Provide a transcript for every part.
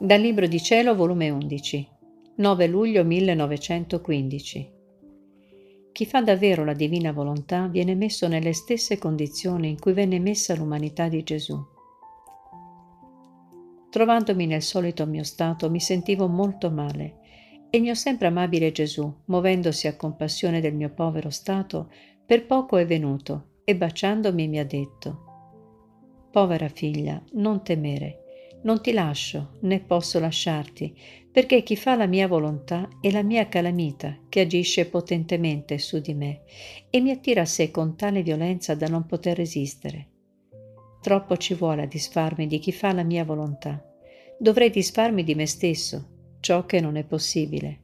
Dal Libro di Cielo, volume 11, 9 luglio 1915. Chi fa davvero la divina volontà viene messo nelle stesse condizioni in cui venne messa l'umanità di Gesù. Trovandomi nel solito mio stato mi sentivo molto male e il mio sempre amabile Gesù, muovendosi a compassione del mio povero stato, per poco è venuto e baciandomi mi ha detto Povera figlia, non temere, non ti lascio, né posso lasciarti, perché chi fa la mia volontà è la mia calamita che agisce potentemente su di me e mi attira a sé con tale violenza da non poter resistere. Troppo ci vuole a disfarmi di chi fa la mia volontà. Dovrei disfarmi di me stesso, ciò che non è possibile.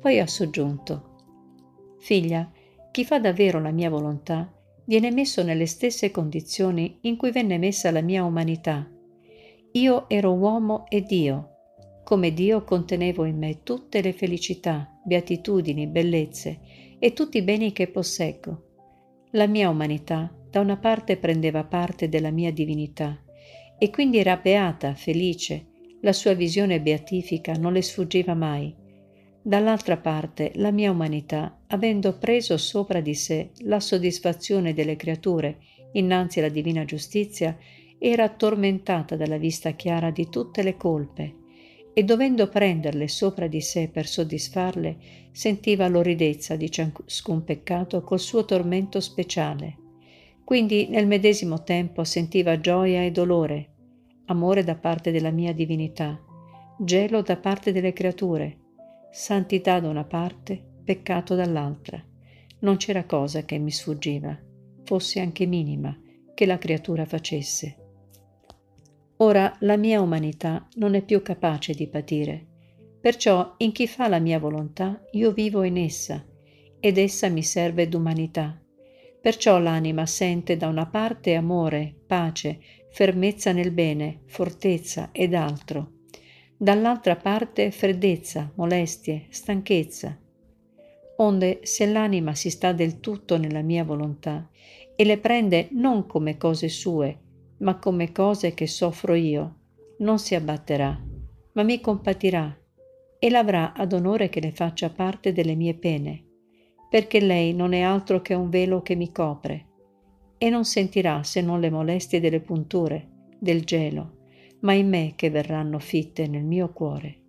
Poi ha soggiunto, Figlia, chi fa davvero la mia volontà viene messo nelle stesse condizioni in cui venne messa la mia umanità io ero uomo e Dio. Come Dio contenevo in me tutte le felicità, beatitudini, bellezze e tutti i beni che posseggo. La mia umanità da una parte prendeva parte della mia divinità e quindi era beata, felice, la sua visione beatifica non le sfuggiva mai. Dall'altra parte la mia umanità, avendo preso sopra di sé la soddisfazione delle creature innanzi alla divina giustizia, era tormentata dalla vista chiara di tutte le colpe e dovendo prenderle sopra di sé per soddisfarle, sentiva l'orridezza di ciascun peccato col suo tormento speciale. Quindi nel medesimo tempo sentiva gioia e dolore, amore da parte della mia divinità, gelo da parte delle creature, santità da una parte, peccato dall'altra. Non c'era cosa che mi sfuggiva, fosse anche minima, che la creatura facesse. Ora la mia umanità non è più capace di patire, perciò in chi fa la mia volontà io vivo in essa, ed essa mi serve d'umanità. Perciò l'anima sente da una parte amore, pace, fermezza nel bene, fortezza ed altro, dall'altra parte freddezza, molestie, stanchezza. Onde se l'anima si sta del tutto nella mia volontà e le prende non come cose sue, ma come cose che soffro io, non si abbatterà, ma mi compatirà e l'avrà ad onore che le faccia parte delle mie pene, perché lei non è altro che un velo che mi copre, e non sentirà se non le molestie delle punture, del gelo, ma in me che verranno fitte nel mio cuore.